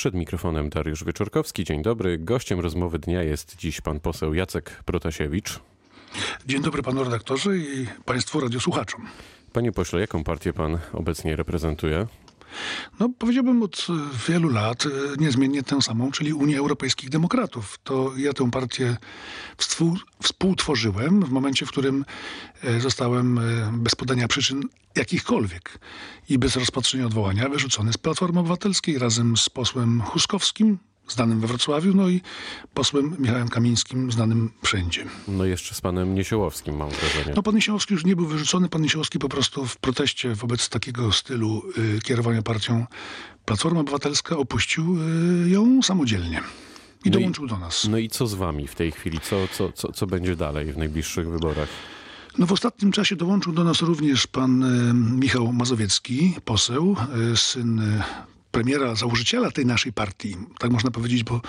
Przed mikrofonem Dariusz Wieczorkowski. Dzień dobry. Gościem rozmowy dnia jest dziś pan poseł Jacek Protasiewicz. Dzień dobry panu redaktorze i państwu radiosłuchaczom. Panie pośle, jaką partię pan obecnie reprezentuje? No, powiedziałbym od wielu lat e, niezmiennie tę samą, czyli Unię Europejskich Demokratów. To ja tę partię współ, współtworzyłem w momencie, w którym e, zostałem e, bez podania przyczyn jakichkolwiek i bez rozpatrzenia odwołania wyrzucony z Platformy Obywatelskiej razem z posłem Huskowskim, znanym we Wrocławiu, no i posłem Michałem Kamińskim, znanym wszędzie. No jeszcze z panem Niesiołowskim mam wrażenie. No pan Niesiołowski już nie był wyrzucony, pan Niesiołowski po prostu w proteście wobec takiego stylu y, kierowania partią Platforma Obywatelska opuścił y, ją samodzielnie. I No i- dołączył do nas. No i co z wami w tej chwili? Co, co, co, co będzie dalej w najbliższych wyborach? No w ostatnim czasie dołączył do nas również pan y, Michał Mazowiecki, poseł, y, syn y, premiera, założyciela tej naszej partii, tak można powiedzieć, bo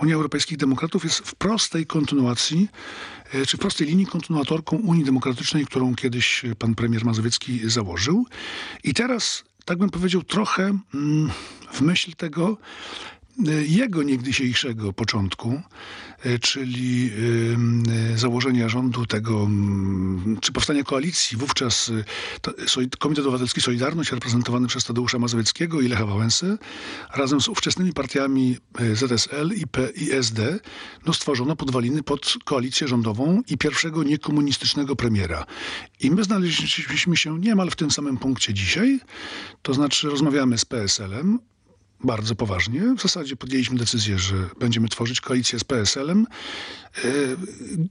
Unia Europejskich Demokratów jest w prostej kontynuacji, y, czy w prostej linii kontynuatorką Unii Demokratycznej, którą kiedyś pan premier Mazowiecki założył. I teraz, tak bym powiedział, trochę mm, w myśl tego, y, jego niegdysiejszego początku, czyli y, y, założenia rządu tego, czy powstania koalicji, wówczas Solid- Komitet Obywatelski Solidarność reprezentowany przez Tadeusza Mazowieckiego i Lecha Wałęsę, razem z ówczesnymi partiami ZSL i P i SD, no stworzono podwaliny pod koalicję rządową i pierwszego niekomunistycznego premiera. I my znaleźliśmy się niemal w tym samym punkcie dzisiaj, to znaczy rozmawiamy z PSL-em, bardzo poważnie. W zasadzie podjęliśmy decyzję, że będziemy tworzyć koalicję z PSL-em. E,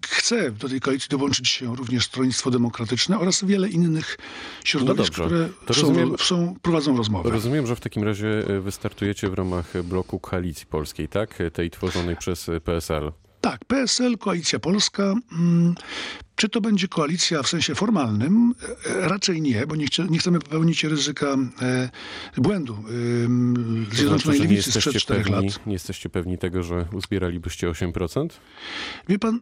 Chce do tej koalicji dołączyć się również Stronnictwo Demokratyczne oraz wiele innych środowisk, No które są, rozumiem- są, prowadzą rozmowę. Rozumiem, że w takim razie y, wystartujecie w ramach bloku Koalicji Polskiej, tak? Tej tworzonej przez PSL. Tak, PSL, Koalicja Polska. Mm, Czy to będzie koalicja w sensie formalnym? E, Raczej nie, bo nie, chce, nie chcemy popełnić ryzyka e, błędu e, Zjednoczonej znaczy, Lewicy sprzed czterech pewni, lat. nie jesteście pewni tego, że uzbieralibyście 8%? Wie pan,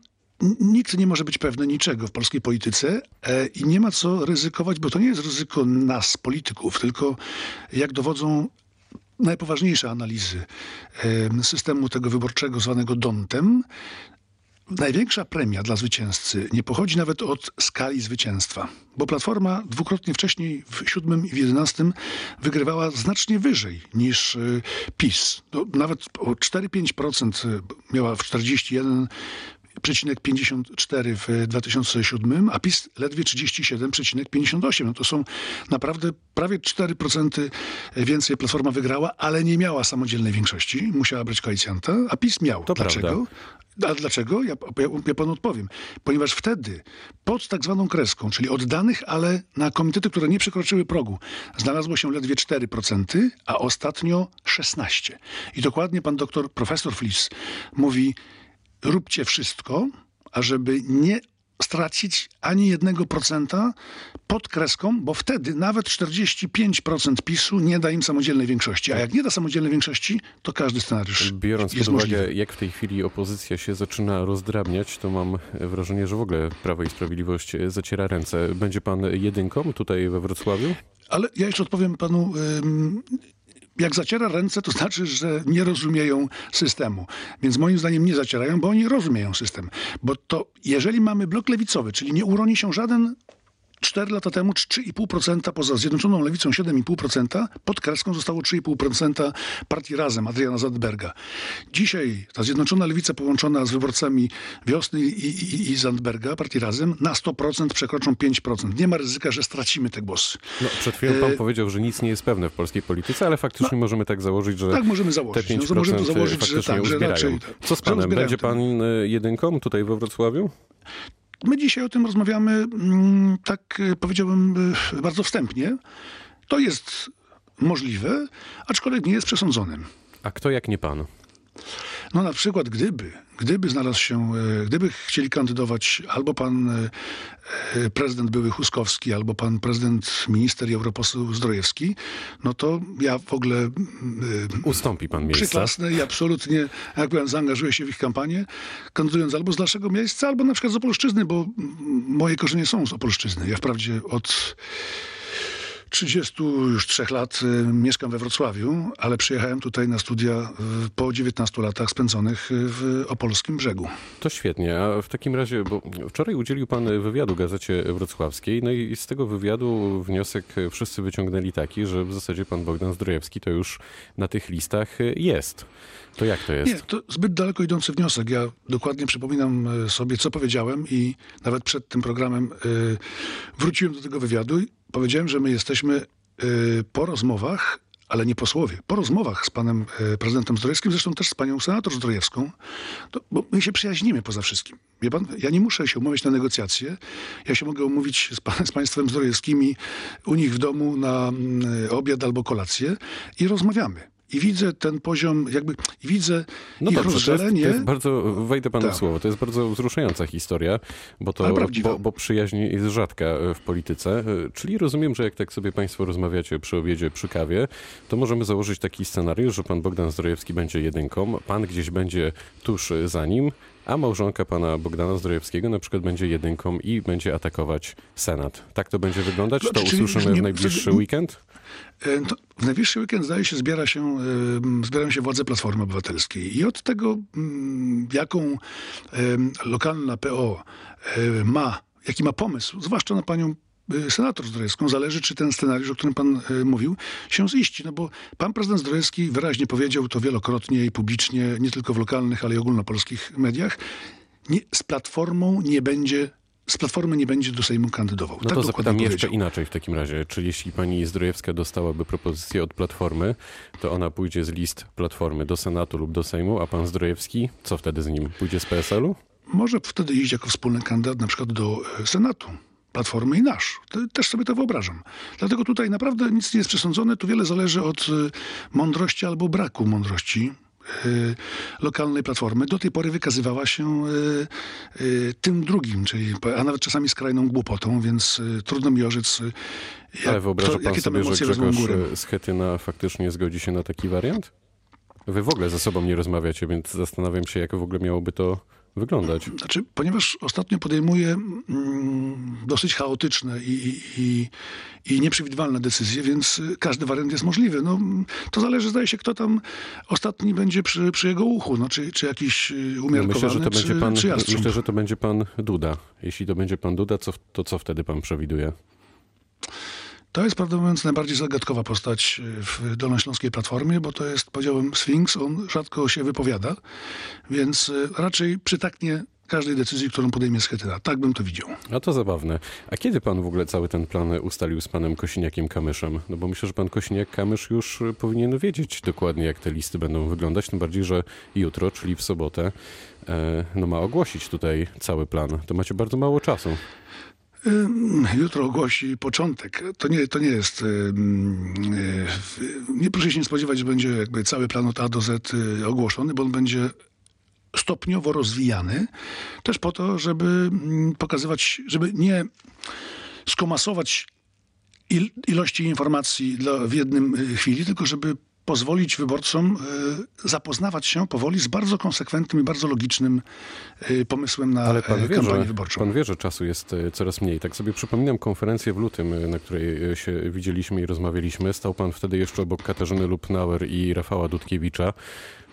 nikt nie może być pewny niczego w polskiej polityce e, i nie ma co ryzykować, bo to nie jest ryzyko nas, polityków, tylko jak dowodzą najpoważniejsze analizy e, systemu tego wyborczego zwanego Dontem, Największa premia dla zwycięzcy nie pochodzi nawet od skali zwycięstwa, bo Platforma dwukrotnie wcześniej w siódmym i w jedenastym wygrywała znacznie wyżej niż y, PiS. No, nawet o 4-5% y, miała w 41,54 w 2007, a PiS ledwie 37,58. No to są naprawdę prawie 4% więcej Platforma wygrała, ale nie miała samodzielnej większości. Musiała brać koalicjanta, a PiS miał. To Dlaczego? prawda. A dlaczego? Ja, ja, ja panu odpowiem. Ponieważ wtedy pod tak zwaną kreską, czyli oddanych, ale na komitety, które nie przekroczyły progu, znalazło się ledwie 4%, a ostatnio 16%. I dokładnie pan doktor, profesor Flis mówi, róbcie wszystko, ażeby nie stracić ani jednego procenta pod kreską, bo wtedy nawet 45% PiSu nie da im samodzielnej większości. A jak nie da samodzielnej większości, to każdy scenariusz Biorąc jest pod uwagę, możliwy. jak w tej chwili opozycja się zaczyna rozdrabniać, to mam wrażenie, że w ogóle Prawo i Sprawiedliwość zaciera ręce. Będzie pan jedynką tutaj we Wrocławiu? Ale ja jeszcze odpowiem panu. Jak zaciera ręce, to znaczy, że nie rozumieją systemu. Więc moim zdaniem nie zacierają, bo oni rozumieją system. Bo to, jeżeli mamy blok lewicowy, czyli nie uroni się żaden 4 lata temu 3,5% poza Zjednoczoną Lewicą 7,5%, pod kreską zostało 3,5% partii Razem Adriana Zandberga. Dzisiaj ta Zjednoczona Lewica połączona z wyborcami Wiosny i, i, i Zandberga, partii Razem, na 100% przekroczą 5%. Nie ma ryzyka, że stracimy te głosy. No, przed chwilą pan E, powiedział, że nic nie jest pewne w polskiej polityce, ale faktycznie możemy tak założyć, że Tak możemy te założyć. 5% No, to możemy założyć, że faktycznie tak, że raczej... Co z że panem? Będzie pan e, jedynką tutaj we Wrocławiu? My dzisiaj o tym rozmawiamy, mm, tak e, powiedziałbym, e, bardzo wstępnie. To jest możliwe, aczkolwiek nie jest przesądzonym. A kto jak nie pan? No na przykład gdyby, gdyby znalazł się, e, gdyby chcieli kandydować albo pan e, e, prezydent były Huskowski, albo pan prezydent minister i europoseł Zdrojewski, no to ja w ogóle Ustąpi pan miejsca? przyklasnę i absolutnie, jak powiem, zaangażuję się w ich kampanię, kandydując albo z naszego miejsca, albo na przykład z Opolszczyzny, bo moje korzenie są z Opolszczyzny. Ja wprawdzie od 33 lat y, mieszkam we Wrocławiu, ale przyjechałem tutaj na studia po 19 latach spędzonych y, w opolskim brzegu. To świetnie, a w takim razie, bo wczoraj udzielił pan wywiadu gazecie wrocławskiej, no i z tego wywiadu wniosek wszyscy wyciągnęli taki, że w zasadzie pan Bogdan Zdrojewski to już na tych listach jest. To jak to jest? Nie, to zbyt daleko idący wniosek. Ja dokładnie przypominam e, sobie, co powiedziałem i nawet przed tym programem y, wróciłem do tego wywiadu powiedziałem, że my jesteśmy y, po rozmowach, ale nie posłowie, po rozmowach z panem y, prezydentem Zdrojewskim, zresztą też z panią senator Zdrojewską, to, bo my się przyjaźnimy poza wszystkim. Wie pan, ja nie muszę się umówić na negocjacje. Ja się mogę umówić z, pan, z państwem Zdrojewskimi u nich w domu na y, obiad albo kolację i rozmawiamy i widzę ten poziom, jakby i widzę no ich dobrze. To jest, to jest bardzo, wejdę panu Tak. w słowo, to jest bardzo wzruszająca historia, bo, to, bo, bo przyjaźń jest rzadka w polityce. Czyli rozumiem, że jak tak sobie państwo rozmawiacie przy obiedzie, przy kawie, to możemy założyć taki scenariusz, że pan Bogdan Zdrojewski będzie jedynką, pan gdzieś będzie tuż za nim, a małżonka pana Bogdana Zdrojewskiego na przykład będzie jedynką i będzie atakować Senat. Tak to będzie wyglądać? To Czyli usłyszymy w najbliższy weekend? E, To w najbliższy weekend, zdaje się, zbiera się, e, zbierają się władze Platformy Obywatelskiej. I od tego, mm, jaką lokalna PO e, ma, jaki ma pomysł, zwłaszcza na panią senator Zdrojewską, zależy, czy ten scenariusz, o którym pan mówił, się ziści. No bo pan prezydent Zdrojewski wyraźnie powiedział to wielokrotnie i publicznie, nie tylko w lokalnych, ale i ogólnopolskich mediach, nie, z Platformą nie będzie, z Platformy nie będzie do Sejmu kandydował. No Tak to zapytam jeszcze inaczej w takim razie. Czy jeśli pani Zdrojewska dostałaby propozycję od Platformy, to ona pójdzie z list Platformy do Senatu lub do Sejmu, a pan Zdrojewski, co wtedy z nim? Pójdzie z PSL-u? może wtedy iść jako wspólny kandydat na przykład do e, Senatu. Platformy i nasz. Też sobie to wyobrażam. Dlatego tutaj naprawdę nic nie jest przesądzone. Tu wiele zależy od e, mądrości albo braku mądrości lokalnej platformy. Do tej pory wykazywała się e, e, tym drugim, czyli, a nawet czasami skrajną głupotą, więc trudno mi orzec, jak, Ale wyobraża to, pan jakie tam sobie, że emocje wezmą Grzegorz Schetyna faktycznie zgodzi się na taki wariant? Wy w ogóle ze sobą nie rozmawiacie, więc zastanawiam się, jak w ogóle miałoby to wyglądać. Znaczy, ponieważ ostatnio podejmuje mm, dosyć chaotyczne i, i, i, nieprzewidywalne decyzje, więc każdy wariant jest możliwy. No, to zależy, zdaje się, kto tam ostatni będzie przy, przy jego uchu, no, czy, czy jakiś y, No umiarkowany, myślę, że to czy, będzie pan, myślę, że to będzie pan Duda. Jeśli to będzie pan Duda, co, to co wtedy pan przewiduje? To jest, prawdę mówiąc, najbardziej zagadkowa postać y, w Dolnośląskiej Platformie, bo to jest, powiedziałem, Sfinks, on rzadko się wypowiada, więc y, raczej przytaknie każdej decyzji, którą podejmie Schetyna. Tak bym to widział. A to zabawne. A kiedy pan w ogóle cały ten plan ustalił z panem Kosiniakiem-Kamyszem? No bo myślę, że pan Kosiniak-Kamysz już y, powinien wiedzieć dokładnie, jak te listy będą wyglądać, tym bardziej, że jutro, czyli w sobotę, e, no ma ogłosić tutaj cały plan. To macie bardzo mało czasu. Jutro ogłosi początek. To nie, to nie jest. y, Nie proszę się nie spodziewać, że będzie jakby cały plan od A do Z y, ogłoszony, bo on będzie stopniowo rozwijany. Też po to, żeby pokazywać, żeby nie skomasować il, ilości informacji dla, w jednym y, chwili, tylko żeby pozwolić wyborcom y, zapoznawać się powoli z bardzo konsekwentnym i bardzo logicznym y, pomysłem na Ale pan e, wie, kampanię że, wyborczą. pan wie, że czasu jest e, coraz mniej. Tak sobie przypominam konferencję w lutym, e, na której e, się widzieliśmy i rozmawialiśmy. Stał pan wtedy jeszcze obok Katarzyny Lubnauer i Rafała Dudkiewicza.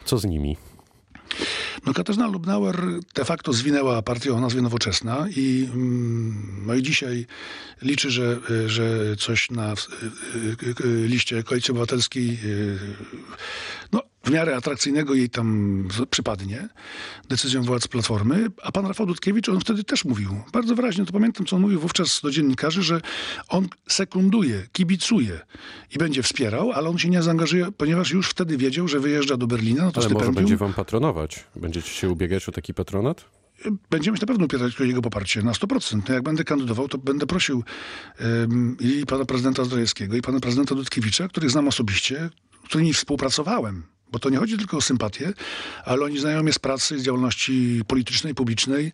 Co z nimi? No Katarzyna Lubnauer de facto zwinęła partię o nazwie Nowoczesna i, mm, no i dzisiaj liczy, że, że coś na y, y, y, liście Koalicji Obywatelskiej no, w miarę atrakcyjnego jej tam przypadnie decyzją władz Platformy, a pan Rafał Dudkiewicz, on wtedy też mówił, bardzo wyraźnie, to pamiętam, co on mówił wówczas do dziennikarzy, że on sekunduje, kibicuje i będzie wspierał, ale on się nie zaangażuje, ponieważ już wtedy wiedział, że wyjeżdża do Berlina, no to Ale może stypendium będzie wam patronować? Będziecie się ubiegać o taki patronat? będziemy się na pewno upierać o jego poparcie na 100%. No jak będę kandydował, to będę prosił i pana prezydenta Zdrojewskiego, i pana prezydenta Dudkiewicza, których znam osobiście, z którymi współpracowałem. Bo to nie chodzi tylko o sympatię, ale oni znają mnie z pracy, z działalności politycznej, publicznej,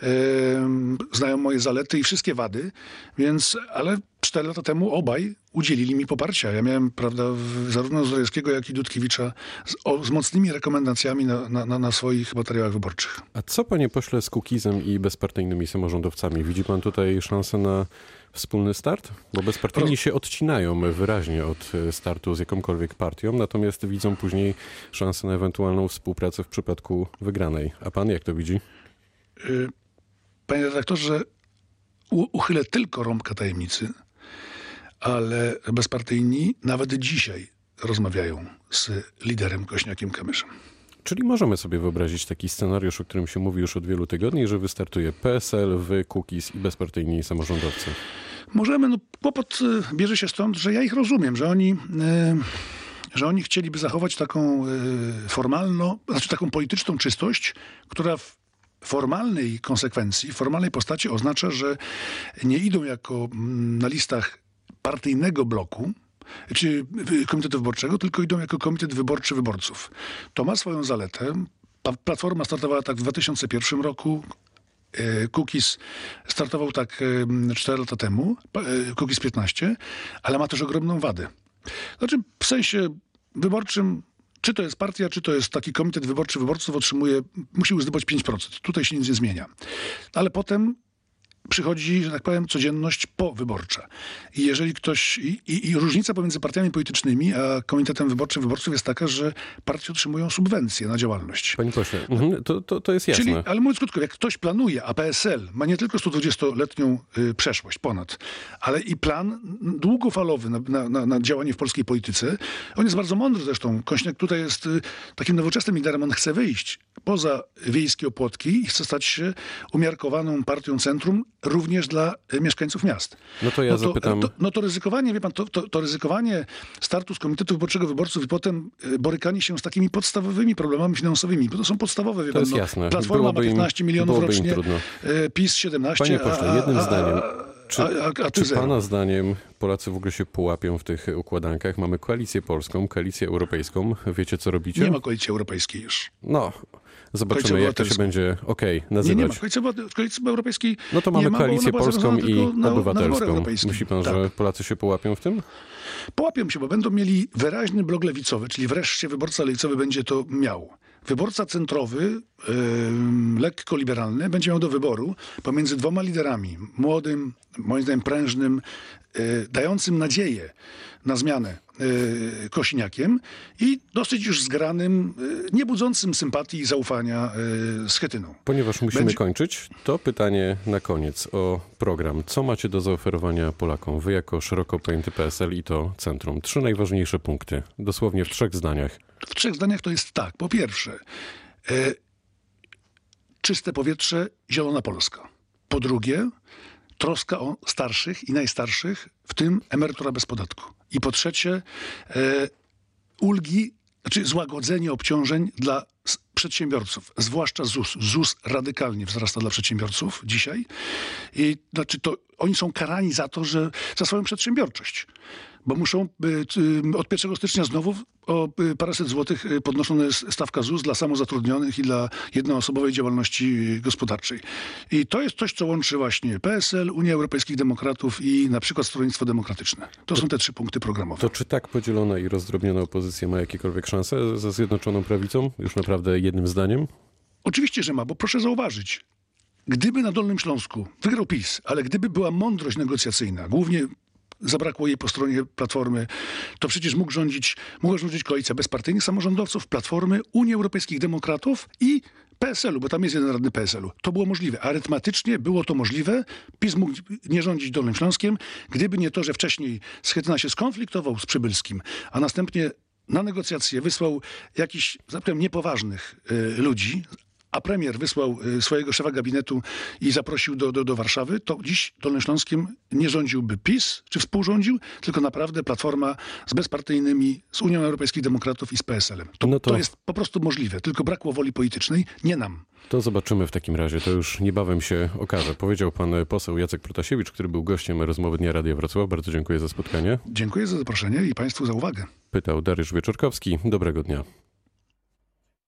em, znają moje zalety i wszystkie wady, więc, ale cztery lata temu obaj udzielili mi poparcia. Ja miałem, prawda, zarówno Zdrojewskiego, jak i Dudkiewicza z, o, z mocnymi rekomendacjami na, na, na, na swoich materiałach wyborczych. A co, panie pośle, z Kukizem i bezpartyjnymi samorządowcami? Widzi pan tutaj szansę na wspólny start? Bo bezpartyjni się odcinają wyraźnie od e, startu z jakąkolwiek partią, natomiast widzą później szansę na ewentualną współpracę w przypadku wygranej. A pan jak to widzi? Y, Panie redaktorze, uchylę tylko rąbkę tajemnicy, ale bezpartyjni nawet dzisiaj rozmawiają z liderem Kośniakiem Kamyszem. Czyli możemy sobie wyobrazić taki scenariusz, o którym się mówi już od wielu tygodni, że wystartuje PSL, wy, Kukiz i bezpartyjni samorządowcy. Możemy, no kłopot y, bierze się stąd, że ja ich rozumiem, że oni, y, że oni chcieliby zachować taką y, formalną, znaczy taką polityczną czystość, która w formalnej konsekwencji, formalnej postaci oznacza, że nie idą jako mm, na listach partyjnego bloku, czy komitetu wyborczego, tylko idą jako komitet wyborczy wyborców. To ma swoją zaletę. Platforma startowała tak w 2001 roku, Cookies startował tak 4 lata temu, e, Cookies 15, ale ma też ogromną wadę. Znaczy, w sensie wyborczym, czy to jest partia, czy to jest taki komitet wyborczy wyborców, otrzymuje, musi zdobyć 5%. Tutaj się nic nie zmienia. Ale potem przychodzi, że tak powiem, codzienność powyborcza. I jeżeli ktoś. I, i, I różnica pomiędzy partiami politycznymi a komitetem wyborczym wyborców jest taka, że partie otrzymują subwencje na działalność. Panie pośle, mhm, to, to, to jest jasne. Czyli, ale mówiąc krótko, jak ktoś planuje, a PSL ma nie tylko 120-letnią y, przeszłość, ponad, ale i plan długofalowy na, na, na, na działanie w polskiej polityce, on jest bardzo mądry zresztą. Kośniak tutaj jest y, takim nowoczesnym liderem, on chce wyjść poza wiejskie opłotki i chce stać się umiarkowaną partią centrum również dla y, mieszkańców miast. No to ja no to, zapytam- To, no to ryzykowanie, wie pan, to, to, to ryzykowanie startu z Komitetu Wyborczego Wyborców i potem y, borykanie się z takimi podstawowymi problemami finansowymi, bo to są podstawowe, wie To pan. jest no, jasne. Platforma Byłoby ma im- 15 milionów byłoby im rocznie, trudno. y, PiS 17, Panie pośle, a, jednym a, zdaniem. Czy, a, a, czy zero. pana zdaniem Polacy w ogóle się połapią w tych układankach? Mamy koalicję polską, koalicję europejską. Wiecie, co robicie? Nie ma koalicji europejskiej już. No, zobaczymy, jak to się będzie okej Nie, nazywać. nie ma. Koalicji, europejskiej No to nie mamy ma, koalicję polską i na- na obywatelską. europejskie. Myśli pan, Tak. że Polacy się połapią w tym? Połapią się, bo będą mieli wyraźny blok lewicowy, czyli wreszcie wyborca lewicowy będzie to miał. Wyborca centrowy, yy, lekko liberalny, będzie miał do wyboru pomiędzy dwoma liderami. Młodym, moim zdaniem prężnym, dającym nadzieję na zmianę yy, Kosiniakiem i dosyć już zgranym, yy, nie budzącym sympatii i zaufania Schetyną. Ponieważ musimy Będzie- kończyć, to pytanie na koniec o program. Co macie do zaoferowania Polakom? Wy jako szeroko pojęty PSL i to centrum. Trzy najważniejsze punkty, dosłownie w trzech zdaniach. W trzech zdaniach to jest tak. Po pierwsze, e, czyste powietrze, zielona Polska. Po drugie, troska o starszych i najstarszych, w tym emerytura bez podatku. I po trzecie, e, ulgi, znaczy złagodzenie obciążeń dla przedsiębiorców, zwłaszcza ZUS. ZUS radykalnie wzrasta dla przedsiębiorców dzisiaj. I znaczy to oni są karani za to, że za swoją przedsiębiorczość. Bo muszą y, od 1 stycznia znowu o y, paręset złotych y, podnoszona jest stawka ZUS dla samozatrudnionych i dla jednoosobowej działalności gospodarczej. I to jest coś, co łączy właśnie PSL, Unię Europejskich Demokratów i na przykład Stronnictwo Demokratyczne. To są te trzy punkty programowe. To czy tak podzielona i rozdrobniona opozycja ma jakiekolwiek szanse ze Zjednoczoną Prawicą? Już naprawdę jednym zdaniem? Oczywiście, że ma, bo proszę zauważyć, gdyby na Dolnym Śląsku wygrał PiS, ale gdyby była mądrość negocjacyjna, głównie zabrakło jej po stronie Platformy, to przecież mógł rządzić, mogła rządzić koalicja bezpartyjnych samorządowców, Platformy, Unii Europejskich Demokratów i PSL-u, bo tam jest jeden radny PSL-u. To było możliwe. Arytmatycznie było to możliwe. PiS mógł nie rządzić Dolnym Śląskiem, gdyby nie to, że wcześniej Schetyna się skonfliktował z Przybylskim, a następnie na negocjacje wysłał tak powiem, niepoważnych y, ludzi, a premier wysłał y, swojego szefa gabinetu i zaprosił do, do, do Warszawy, to dziś Dolnośląskiem nie rządziłby PiS, czy współrządził, tylko naprawdę Platforma z bezpartyjnymi, z Unią Europejskich Demokratów i z PSL-em. To, No to- to jest po prostu możliwe, tylko brakło woli politycznej, nie nam. To zobaczymy w takim razie, to już niebawem się okaże. Powiedział pan poseł Jacek Protasiewicz, który był gościem rozmowy Dnia Radia Wrocław. Bardzo dziękuję za spotkanie. Dziękuję za zaproszenie i Państwu za uwagę. Pytał Dariusz Wieczorkowski. Dobrego dnia.